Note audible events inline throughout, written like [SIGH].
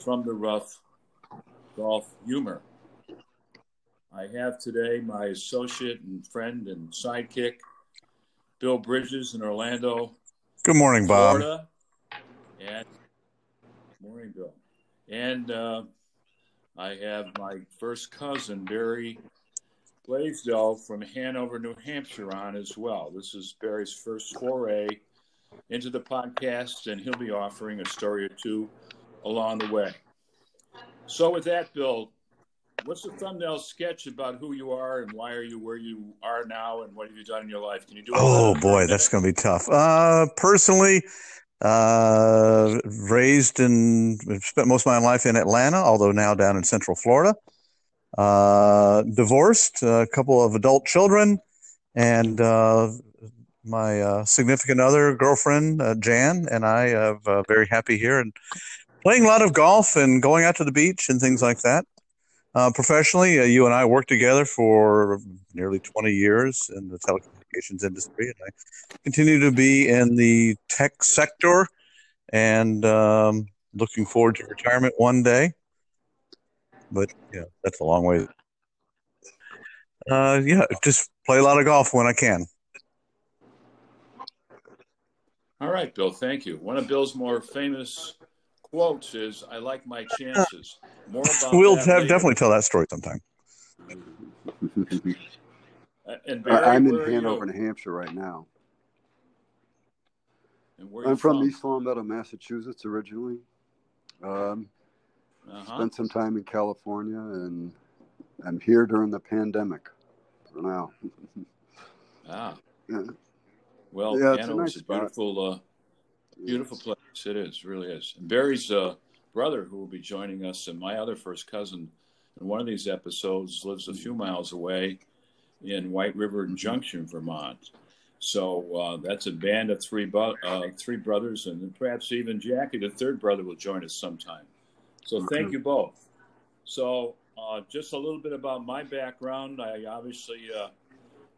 from the rough golf humor. I have today my associate and friend and sidekick, Bill Bridges in Orlando. Good morning, Bob. Florida. And morning, Bill. And uh, I have my first cousin, Barry Blaisdell from Hanover, New Hampshire, on as well. This is Barry's first foray into the podcast, and he'll be offering a story or two along the way. So, with that, Bill, what's the thumbnail sketch about who you are and why are you where you are now and what have you done in your life? Can you do? It? Oh boy, that's going to be tough. Uh, personally, uh, raised and spent most of my life in Atlanta, although now down in Central Florida. Uh, divorced, a couple of adult children, and uh, my uh, significant other, girlfriend uh, Jan, and I are uh, very happy here and playing a lot of golf and going out to the beach and things like that. Uh, professionally, uh, you and I worked together for nearly 20 years in the telecommunications industry, and I continue to be in the tech sector and um, looking forward to retirement one day. But yeah, that's a long way. Uh, yeah, just play a lot of golf when I can. All right, Bill. Thank you. One of Bill's more famous quotes is "I like my chances." More [LAUGHS] about we'll that have, definitely tell that story sometime. [LAUGHS] And Barry, I- I'm in Hanover. New Hampshire right now. And where I'm from East Longmeadow, Massachusetts originally. Um, Uh-huh. spent some time in California, and I'm here during the pandemic for now. Ah, [LAUGHS] Yeah. well, Yeah, it's a nice a beautiful, uh, beautiful place. It is, really is. And Barry's uh, brother, who will be joining us, and my other first cousin in one of these episodes, lives a few miles away in White River Junction, Vermont. So uh, that's a band of three, bu- uh, three brothers, and perhaps even Jackie, the third brother, will join us sometime. So thank you both. So uh, just a little bit about my background. I obviously uh,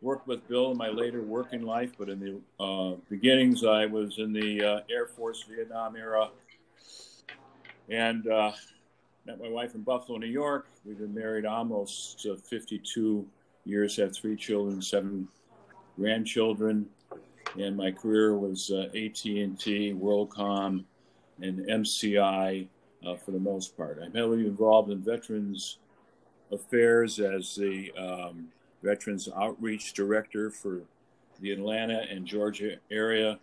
worked with Bill in my later working life, but in the uh, beginnings, I was in the uh, Air Force Vietnam era, and uh, met my wife in Buffalo, New York. We've been married almost uh, 52 years, have three children, seven grandchildren, and my career was uh, AT&T, WorldCom, and MCI uh, for the most part. I'm heavily involved in veterans affairs as the um, Veterans Outreach Director for the Atlanta and Georgia area.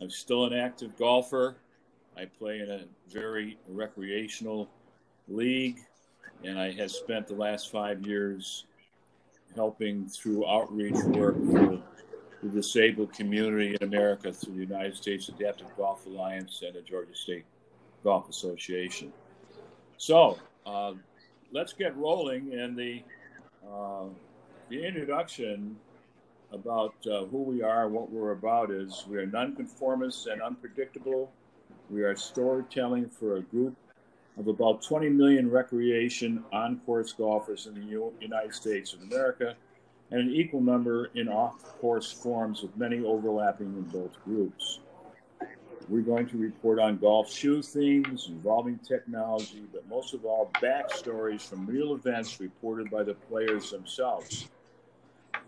I'm still an active golfer. I play in a very recreational league, and I have spent the last five years helping through outreach work for the disabled community in America through the United States Adaptive Golf Alliance and the Georgia State Golf Association. So uh, let's get rolling. And the uh, the introduction about uh, who we are, and what we're about is we are nonconformists and unpredictable. We are storytelling for a group of about 20 million recreation on course golfers in the U- United States of America and an equal number in off course forms with many overlapping in both groups. We're going to report on golf shoe themes involving technology, but most of all, backstories from real events reported by the players themselves.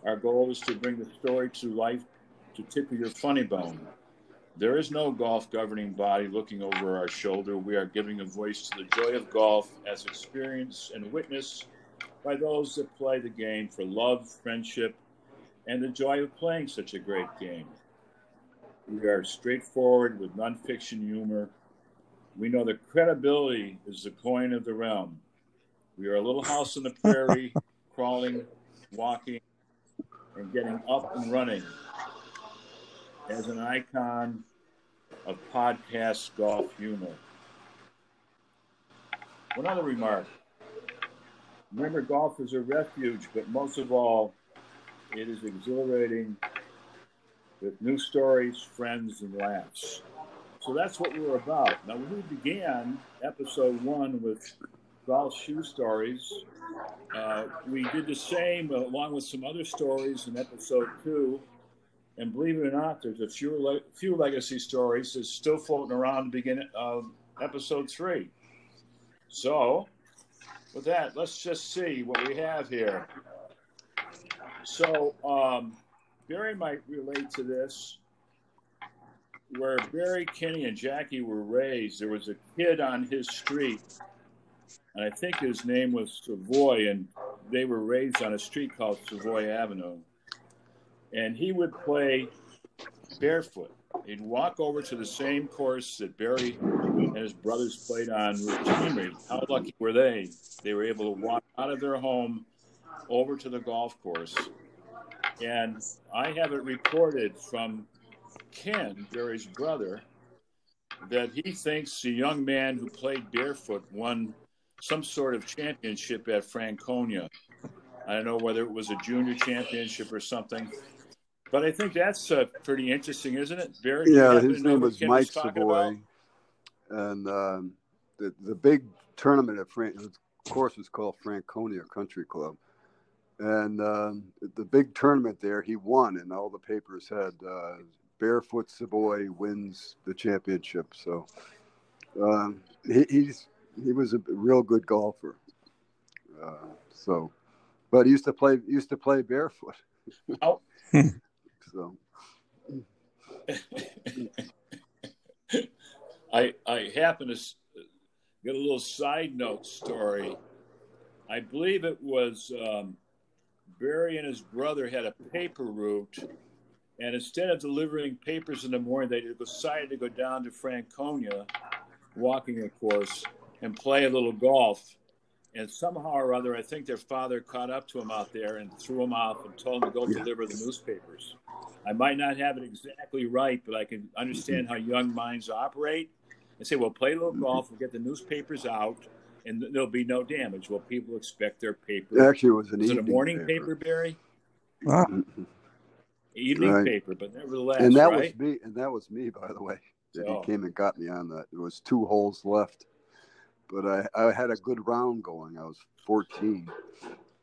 Our goal is to bring the story to life to tickle your funny bone. There is no golf governing body looking over our shoulder. We are giving a voice to the joy of golf as experienced and witnessed by those that play the game for love, friendship, and the joy of playing such a great game. We are straightforward with nonfiction humor. We know that credibility is the coin of the realm. We are a little house on the prairie, [LAUGHS] crawling, walking, and getting up and running as an icon of podcast golf humor. One other remark. Remember, golf is a refuge, but most of all, it is exhilarating with new stories, friends, and laughs. So that's what we're about. Now, we began episode one with golf shoe stories, uh, we did the same along with some other stories in episode two. And believe it or not, there's a few, le- few legacy stories that's still floating around the beginning of episode three. So, with that, let's just see what we have here. So, um, Barry might relate to this. Where Barry, Kenny, and Jackie were raised, there was a kid on his street, and I think his name was Savoy, and they were raised on a street called Savoy Avenue. And he would play barefoot. He'd walk over to the same course that Barry and his brothers played on routinely. How lucky were they? They were able to walk out of their home over to the golf course. And I have it reported from Ken, Barry's brother, that he thinks the young man who played barefoot won some sort of championship at Franconia. I don't know whether it was a junior championship or something. But I think that's uh, pretty interesting, isn't it? Barry, yeah, his name was Mike Savoy. And um, the, the big tournament at Frank, of course, was called Franconia Country Club. And um, the big tournament there, he won, and all the papers had uh, Barefoot Savoy wins the championship. So um, he, he's he was a real good golfer. Uh, so, but he used to play used to play barefoot. Oh. [LAUGHS] so. [LAUGHS] I I happen to get a little side note story. I believe it was um, Barry and his brother had a paper route, and instead of delivering papers in the morning, they decided to go down to Franconia, walking, of course, and play a little golf. And somehow or other, I think their father caught up to him out there and threw him off and told him to go deliver the newspapers. I might not have it exactly right, but I can understand how young minds operate and say, well, play a little golf, we'll get the newspapers out, and there'll be no damage. Well, people expect their paper. Actually, it was an was it a morning paper, paper Barry? Ah. Evening right. paper, but nevertheless, and that right? was me. And that was me, by the way. That he came and got me on that. There was two holes left but I, I had a good round going. I was 14,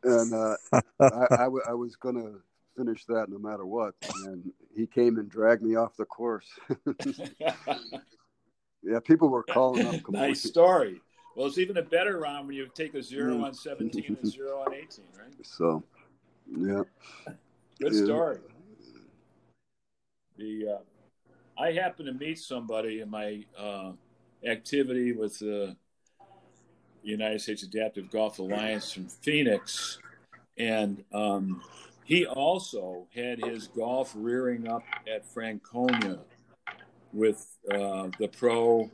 and uh, I, [LAUGHS] I, w- I was going to finish that no matter what. And he came and dragged me off the course. [LAUGHS] yeah, people were calling up. nice story. Well, it's even a better round when you take a zero on 17 and zero on 18, right? So, yeah. Good yeah. story. The uh, I happened to meet somebody in my uh, activity with the United States Adaptive Golf Alliance from Phoenix, and um, he also had his golf rearing up at Franconia with uh, the pro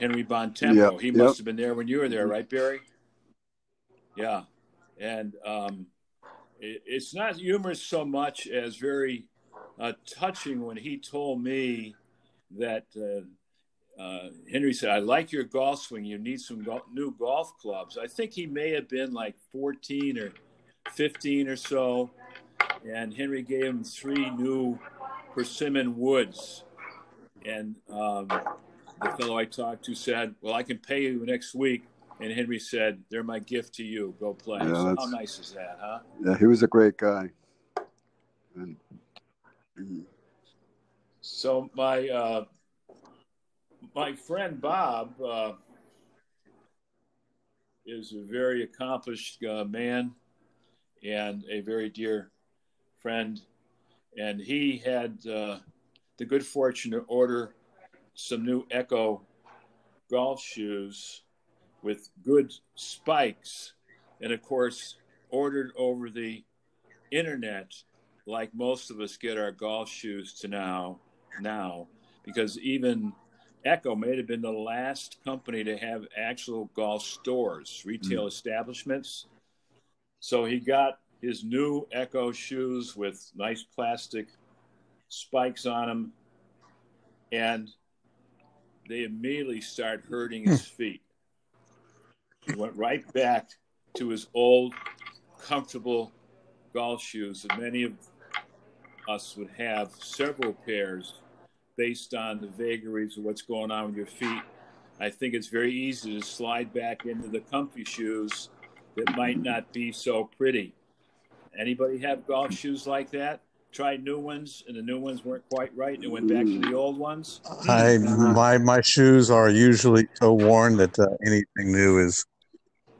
Henry Bontempo. Yep, he must yep. have been there when you were there, right, Barry? Yeah, and um, it, it's not humorous so much as very uh, touching when he told me that. Uh, uh, Henry said, I like your golf swing. You need some go- new golf clubs. I think he may have been like 14 or 15 or so. And Henry gave him three new persimmon woods. And um, the fellow I talked to said, Well, I can pay you next week. And Henry said, They're my gift to you. Go play. Yeah, so how nice is that, huh? Yeah, he was a great guy. And, so my uh, my friend Bob uh, is a very accomplished uh, man and a very dear friend. And he had uh, the good fortune to order some new Ecco golf shoes with good spikes. And of course, ordered over the internet, like most of us get our golf shoes to now, now, because even Ecco may have been the last company to have actual golf stores, retail mm. establishments. So he got his new Ecco shoes with nice plastic spikes on them, and they immediately start hurting his hmm. feet. He went right back to his old, comfortable golf shoes that many of us would have several pairs based on the vagaries of what's going on with your feet. I think it's very easy to slide back into the comfy shoes that might not be so pretty. Anybody have golf shoes like that? tried new ones, and the new ones weren't quite right, and went back to the old ones? I my my shoes are usually so worn that uh, anything new is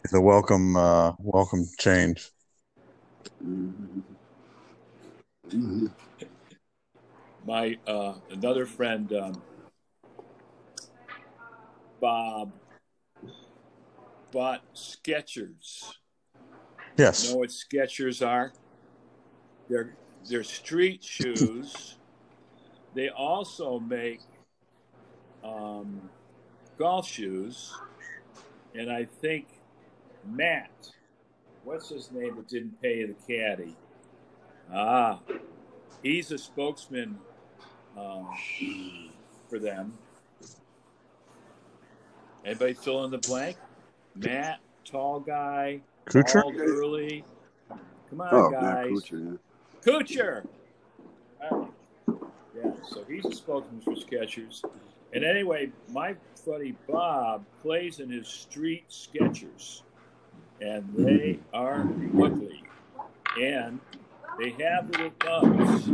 is a welcome uh, welcome change. My uh, another friend, um, Bob, bought Skechers. Yes. You know what Skechers are? They're they're street [LAUGHS] shoes. They also make um, golf shoes, and I think Matt, what's his name that didn't pay the caddy? Ah, he's a spokesman um, for them. Anybody fill in the blank? Matt, tall guy, Kuchar? bald early. Come on, Oh, guys. Matt Kuchar, yeah. Kuchar. All right. Yeah, so he's a spokesman for Skechers. And anyway, my buddy Bob plays in his street Skechers, and they are ugly, and they have little thumbs.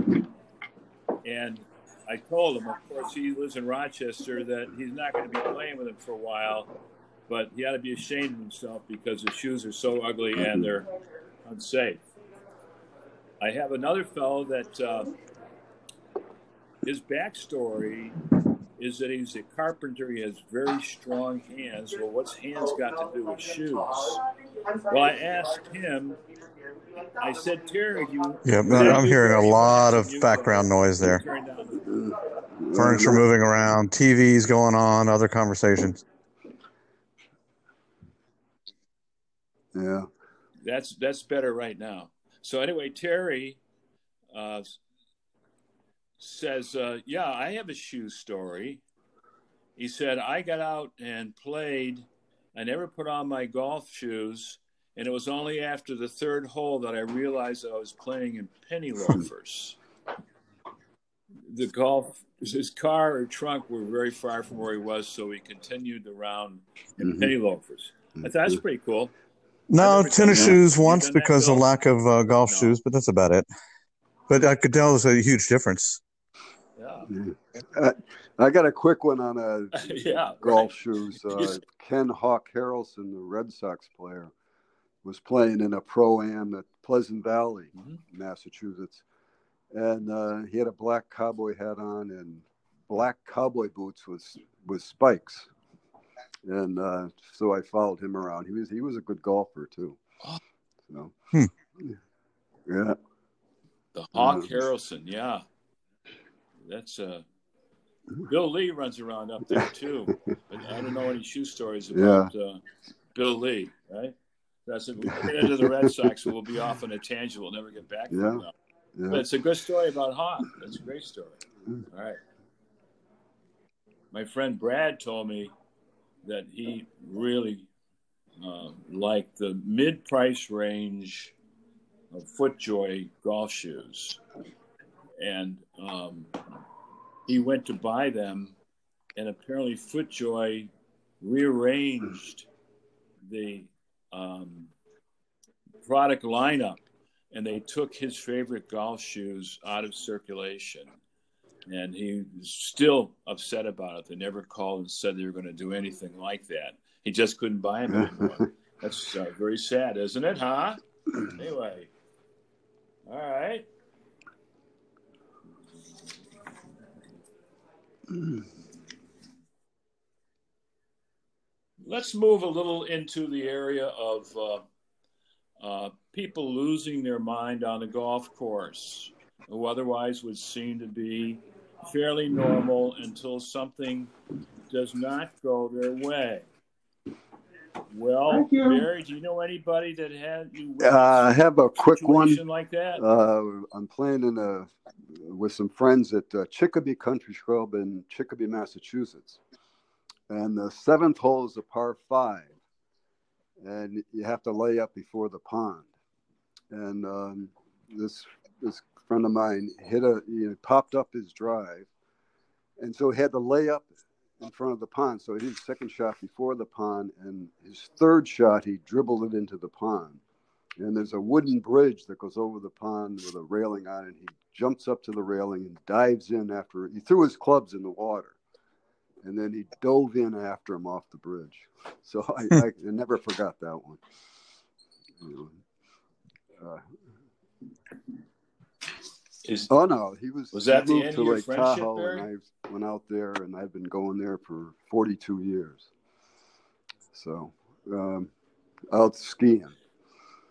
And I told him, of course, he lives in Rochester, that he's not going to be playing with him for a while, but he ought to be ashamed of himself because his shoes are so ugly and they're unsafe. I have another fellow that uh, his backstory is that he's a carpenter. He has very strong hands. Well, what's hands got to do with shoes? Well, I asked him. I said, Terry, you. Yeah, I'm hearing a lot of background noise there. Turn Furniture moving around, TVs going on, other conversations. Yeah. That's that's better right now. So anyway, Terry uh, says, uh, "Yeah, I have a shoe story." He said, "I got out and played. I never put on my golf shoes, and it was only after the third hole that I realized I was playing in penny [LAUGHS] loafers. the golf, his car or trunk were very far from where he was, so he continued the round in Mhm. penny loafers. I thought that's pretty cool." No, tennis done that. shoes once because of lack of uh, golf No. shoes, but that's about it. But I could tell there's a huge difference. Yeah, Uh, I got a quick one on uh, [LAUGHS] yeah. golf right. shoes. [LAUGHS] Uh, Ken Hawk Harrelson, the Red Sox player, was playing in a pro am at Pleasant Valley, Mhm. Massachusetts, and uh, he had a black cowboy hat on and black cowboy boots with with spikes. And uh, so I followed him around. He was he was a good golfer too. So, Hmm. yeah, The Hawk Yeah. Harrelson, yeah. That's uh Bill Lee runs around up there too. But I don't know any shoe stories [LAUGHS] about uh, Bill Lee, right? That's it. We'll get into the Red Sox, we'll be off on a tangent. We'll never get back to Yeah. Yeah. But it's a good story about Hawk. That's a great story. Hmm. All right. My friend Brad told me that he really uh, liked the mid price range of FootJoy golf shoes. And um, he went to buy them, and apparently FootJoy rearranged the um, product lineup and they took his favorite golf shoes out of circulation. And he was still upset about it. They never called and said they were going to do anything like that. He just couldn't buy them anymore. [LAUGHS] That's uh, very sad, isn't it, huh? Anyway, all right. Let's move a little into the area of uh, uh, people losing their mind on the golf course, who otherwise would seem to be fairly normal until something does not go their way. Well, Thank you. Barry, do you know anybody that had you Uh, I have a quick one. situation like that? Uh, I'm playing in a with some friends at uh, Chicopee Country Club in Chicopee, Massachusetts, and the seventh hole is a par five, and you have to lay up before the pond. And um, this this friend of mine hit a you know, popped up his drive, and so he had to lay up in front of the pond. So he did his second shot before the pond, and his third shot he dribbled it into the pond and there's a wooden bridge that goes over the pond with a railing on it. He jumps up to the railing and dives in after he threw his clubs in the water, and then he dove in after him off the bridge. So I, I, [LAUGHS] never forgot that one. You know, is, oh no, he was. Was that he the end to of your Lake friendship, Tahoe, Barry? and I went out there, and I've been going there for 42 years. So, um, out skiing.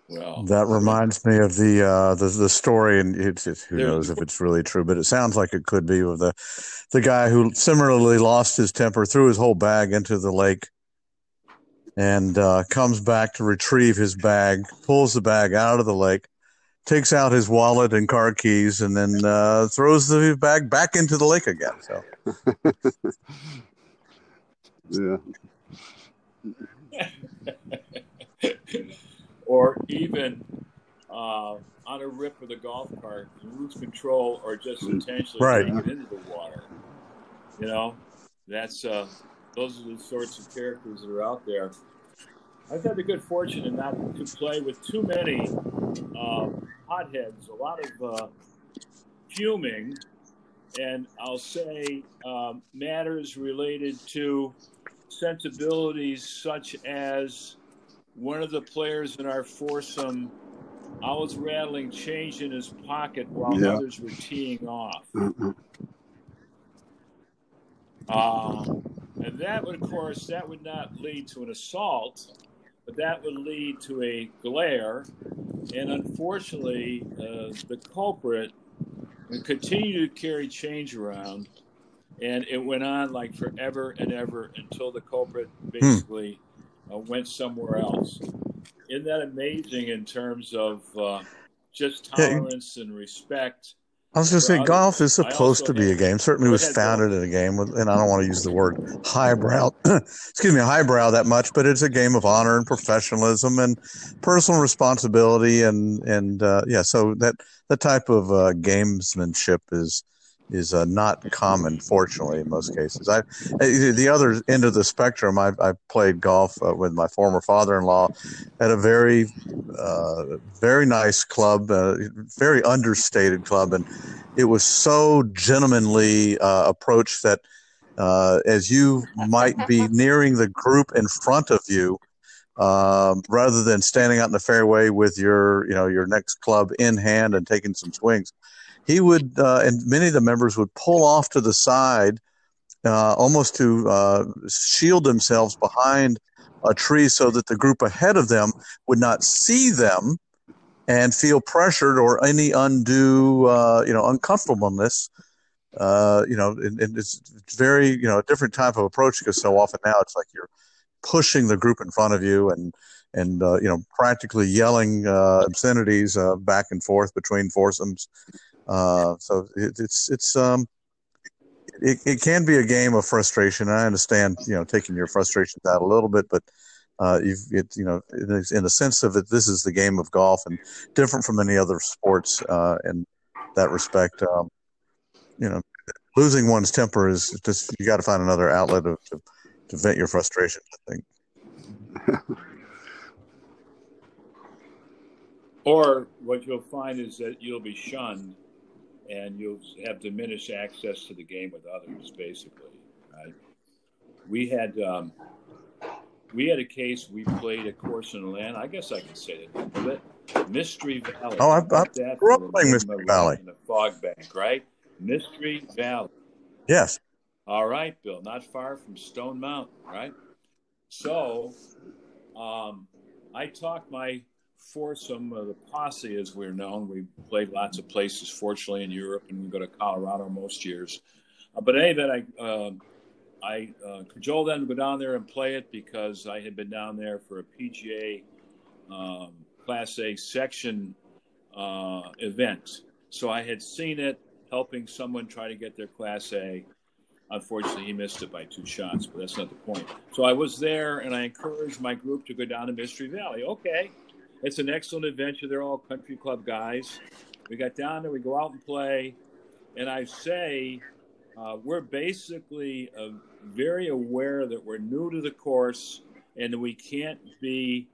Well, That reminds me of the uh, the the story, and it's, it's who knows if it's really true, but it sounds like it could be of the the guy who similarly lost his temper, threw his whole bag into the lake, and uh, comes back to retrieve his bag, pulls the bag out of the lake, takes out his wallet and car keys, and then uh, throws the bag back into the lake again. So Yeah. or even uh, on a rip with a golf cart, lose control or just intentionally Right. into the water. You know, that's uh, those are the sorts of characters that are out there. I've had the good fortune to not to play with too many uh, hotheads. A lot of uh, fuming, and I'll say um, matters related to sensibilities such as one of the players in our foursome, I was rattling change in his pocket while Yeah. others were teeing off. Mhm. Uh, and that would, of course, that would not lead to an assault, but that would lead to a glare. And unfortunately, uh, the culprit would continue to carry change around. And it went on like forever and ever until the culprit basically uh, went somewhere else. Isn't that amazing in terms of uh, just tolerance and respect? I was going to say, golf is supposed to be a game. Certainly was founded in a game with, and I don't want to use the word highbrow, [CLEARS THROAT] excuse me, highbrow that much, but it's a game of honor and professionalism and personal responsibility, and and uh, yeah, so that that type of uh, gamesmanship is is uh, not common, fortunately, in most cases. I the other end of the spectrum, I I played golf uh, with my former father-in-law at a very uh, very nice club, uh, very understated club, and it was so gentlemanly uh, approach that uh, as you might be nearing the group in front of you, um, rather than standing out in the fairway with your you know your next club in hand and taking some swings, he would uh, and many of the members would pull off to the side, uh, almost to uh, shield themselves behind a tree so that the group ahead of them would not see them and feel pressured or any undue, uh, you know, uncomfortableness. Uh, you know, and, and it's very, you know, a different type of approach because so often now it's like you're pushing the group in front of you and and uh, you know practically yelling uh, obscenities uh, back and forth between foursomes. Uh, so it, it's it's um it, it can be a game of frustration. I understand, you know, taking your frustrations out a little bit, but uh, you've it, you know, in the sense of it, this is the game of golf and different from any other sports uh, in that respect. Um, you know, losing one's temper is just you got to find another outlet to, to vent your frustration. I think. [LAUGHS] Or what you'll find is that you'll be shunned and you'll have diminished access to the game with others, basically. Right? We had um, we had a case. We played a course in Atlanta. I guess I can say the name of it. Mystery Valley. Oh, I- How about I that grew up playing Mystery Valley. In the fog bank, right? Mystery Valley. Yes. All right, Bill. Not far from Stone Mountain, right? So, um, I talked my foursome, uh, the posse as we're known. We played lots of places, fortunately, in Europe, and we go to Colorado most years. Uh, but any that I, uh, I uh, cajoled them to go down there and play it because I had been down there for a PGA um, Class A section uh, event. So I had seen it, helping someone try to get their Class A. Unfortunately, he missed it by two shots, but that's not the point. So I was there, and I encouraged my group to go down to Mystery Valley. Okay, it's an excellent adventure. They're all country club guys. We got down there, we go out and play, and I say uh, we're basically uh, very aware that we're new to the course and that we can't be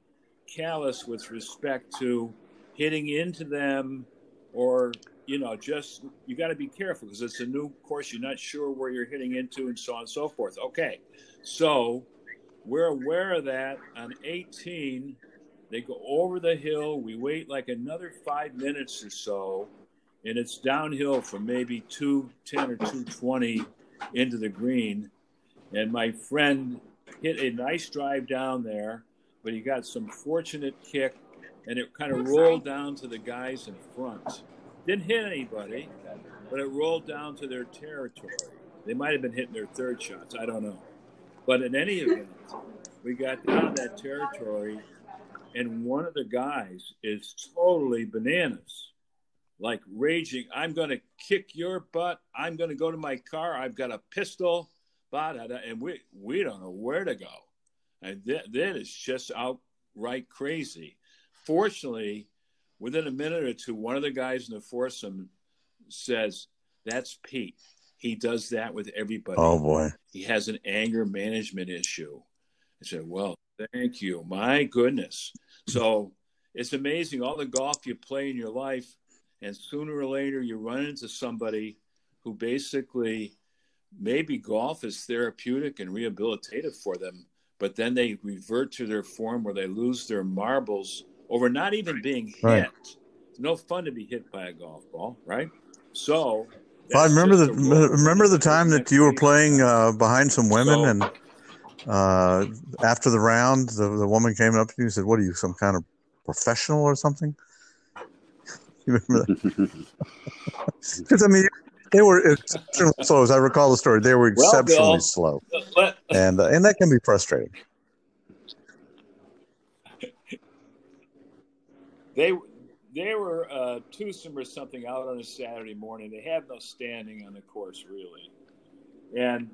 callous with respect to hitting into them or you know, just you got to be careful because it's a new course. You're not sure where you're hitting into, and so on and so forth. Okay, so we're aware of that. On 18, they go over the hill. We wait like another five minutes or so, and it's downhill from maybe 210 or 220 into the green. And my friend hit a nice drive down there, but he got some fortunate kick, and it kind of rolled down to the guys in front. Didn't hit anybody, but it rolled down to their territory. They might have been hitting their third shots. I don't know. But in any event, we got down that territory, and one of the guys is totally bananas, like raging. I'm going to kick your butt. I'm going to go to my car. I've got a pistol. Bah, da, da, And we, we don't know where to go. And that, that is just outright crazy. Fortunately, within a minute or two, one of the guys in the foursome says, That's Pete. He does that with everybody. Oh, boy. He has an anger management issue. I said, Well, thank you. My goodness. So it's amazing all the golf you play in your life, and sooner or later you run into somebody who basically maybe golf is therapeutic and rehabilitative for them, but then they revert to their form where they lose their marbles over not even being hit. Right. It's no fun to be hit by a golf ball, right? So I remember the remember the time that you were playing uh, behind some women so, and uh, after the round, the, the woman came up to you and said, "What are you, some kind of professional or something?" [LAUGHS] You remember that? [LAUGHS] Because I mean, they were exceptionally slow. As I recall the story, they were exceptionally well, Bill, slow, and uh, and that can be frustrating. They they were uh, twosome or something out on a Saturday morning. They have no standing on the course really, and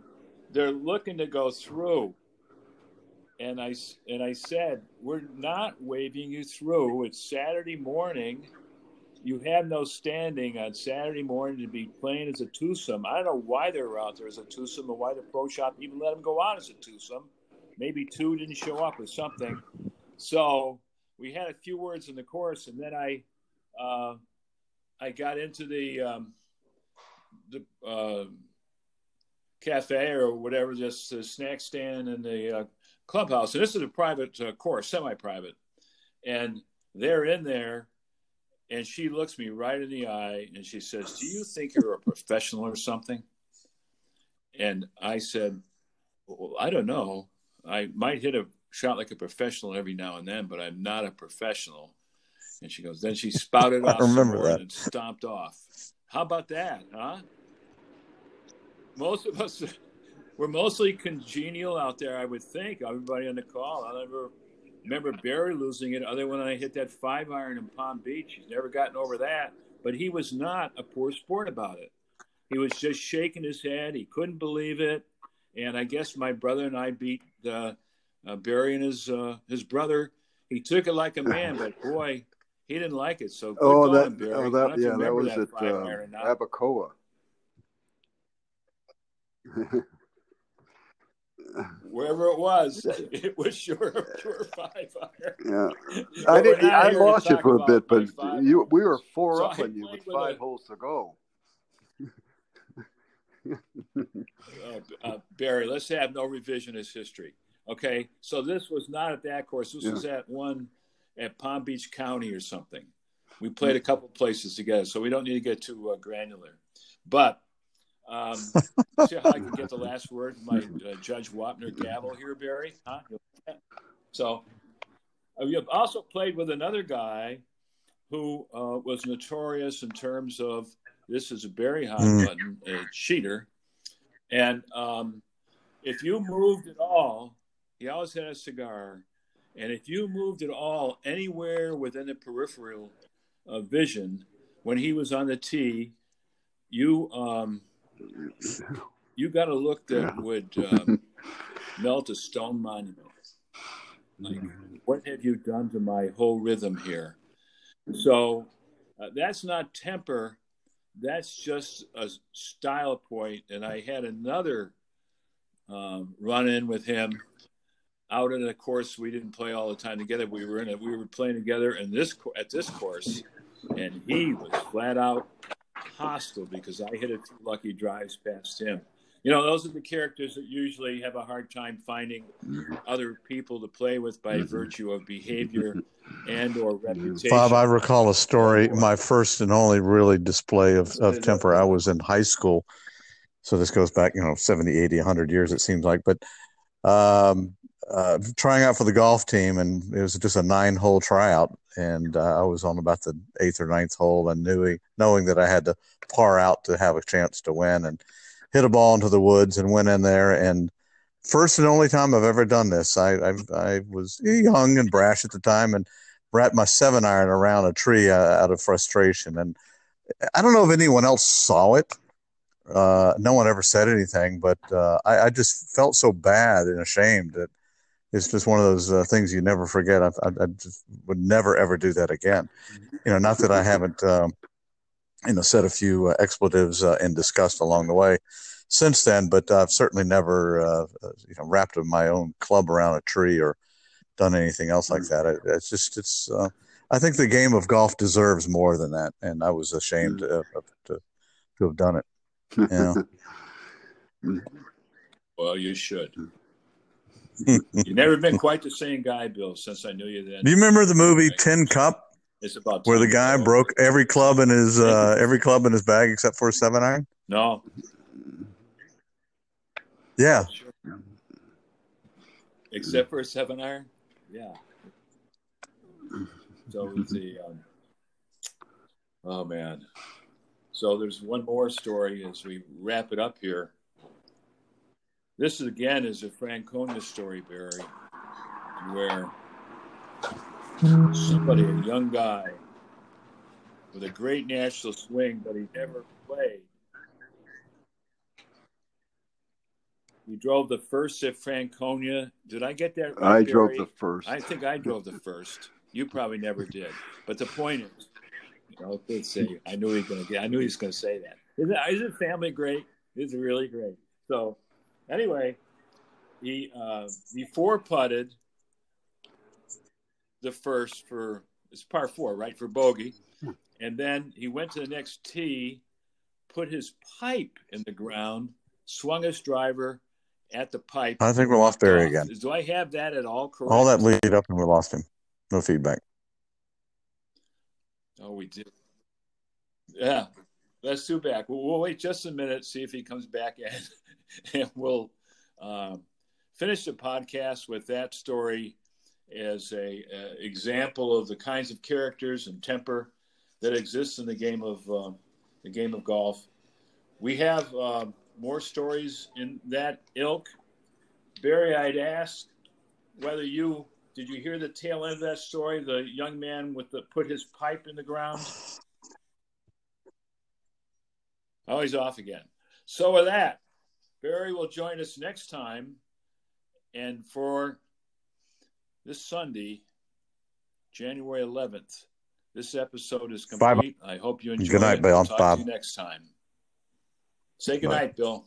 they're looking to go through. And I and I said, we're not waving you through. It's Saturday morning. You have no standing on Saturday morning to be playing as a twosome. I don't know why they were out there as a twosome or why the pro shop even let them go out as a twosome. Maybe two didn't show up or something. So we had a few words in the course, and then I uh, I got into the um, the uh, cafe or whatever, just a snack stand in the uh, clubhouse. And this is a private uh, course, semi-private, and they're in there. And she looks me right in the eye and she says, "Do you think you're a professional or something?" And I said, well, "I don't know. I might hit a shot like a professional every now and then, but I'm not a professional." And she goes, then she spouted [LAUGHS] off. I remember that. And stomped off. How about that, huh? Most of us, we're mostly congenial out there, I would think. Everybody on the call. I never remember Barry losing it, other when I hit that five iron in Palm Beach. He's never gotten over that. But he was not a poor sport about it. He was just shaking his head. He couldn't believe it. And I guess my brother and I beat uh, uh, Barry and his uh, his brother. He took it like a man, but boy, he didn't like it. So oh, that, oh, that yeah, that was that at uh, Abacoa. Wherever it was, [LAUGHS] it was sure, sure five iron. Yeah, [LAUGHS] I didn't. I lost you for a bit, but you we were four so up on you with five a, holes to go. uh, uh, Barry, let's have no revisionist history. Okay, so this was not at that course. This yeah. was at one at Palm Beach County or something. We played a couple places together, so we don't need to get too uh, granular. But um, [LAUGHS] see how I can get the last word, my uh, Judge Wapner gavel here, Barry. Huh? So uh, we have also played with another guy who uh, was notorious in terms of this is a Barry hot mm. button, a cheater, and um, if you moved at all, he always had a cigar and if you moved at all anywhere within the peripheral uh, vision when he was on the tee, you um, you got a look that yeah. would [LAUGHS] um, melt a stone monument. Like, what have you done to my whole rhythm here? So uh, that's not temper. That's just a style point. And I had another um, run in with him out in a course we didn't play all the time together. We were in it. We were playing together in this at this course, and he was flat out hostile because I hit a two lucky drives past him. You know, those are the characters that usually have a hard time finding other people to play with by mm-hmm. virtue of behavior and or [LAUGHS] reputation. Bob, I recall a story. My first and only really display of, of temper. I was in high school, so this goes back, you know, 70, 80, 100 years it seems like. But um, uh, trying out for the golf team, and it was just a nine-hole tryout, and uh, I was on about the eighth or ninth hole, and knew knowing that I had to par out to have a chance to win, and hit a ball into the woods and went in there and first and only time I've ever done this. I I, I was young and brash at the time and wrapped my seven iron around a tree uh, out of frustration. And I don't know if anyone else saw it. Uh, no one ever said anything, but uh, I, I, just felt so bad and ashamed that it's just one of those uh, things you never forget. I, I, I, just would never ever do that again. You know, not that I haven't. Um, you know, said a few uh, expletives uh, and discussed along the way since then, but I've certainly never, uh, uh you know, wrapped my own club around a tree or done anything else like that. It, it's just, it's, uh, I think the game of golf deserves more than that. And I was ashamed to, to, to have done it. [LAUGHS] You know? well, you should. You've never been quite the same guy, Bill, since I knew you then. Do you remember the movie Tin Cup? It's about where the guy broke every club in his uh, [LAUGHS] every club in his bag except for a seven iron. No. Yeah. Except for a seven iron. Yeah. So it's the um, oh man. So there's one more story as we wrap it up here. This again is a Franconia story, Barry, where somebody, a young guy with a great national swing, but he never played. He drove the first at Franconia. Did I get that right? I Barry? drove the first. I think I drove the first. You probably never did. But the point is, you know, say I knew he was going to get. I knew he was going to say that. Isn't, isn't family great? It's really great. So, anyway, he uh, he four putted the first for it's par four, right, for bogey. And then he went to the next tee, put his pipe in the ground, swung his driver at the pipe. I think we lost Barry again. Do I have that at all correct? All that lead up and we lost him. No feedback. Oh, we did. Yeah, let's do back. We'll, we'll, wait just a minute, see if he comes back [LAUGHS] and we'll uh, finish the podcast with that story as a, a, example of the kinds of characters and temper that exists in the game of uh, the game of golf. We have uh, more stories in that ilk. Barry, I'd ask whether you did you hear the tail end of that story? The young man with the put his pipe in the ground. Oh, he's off again. So with that, Barry will join us next time, and for this Sunday, January 11th. This episode is complete. Bye. I hope you enjoy Good night, it. Bill. Talk Bob. to you next time. Say good Bye. night, Bill.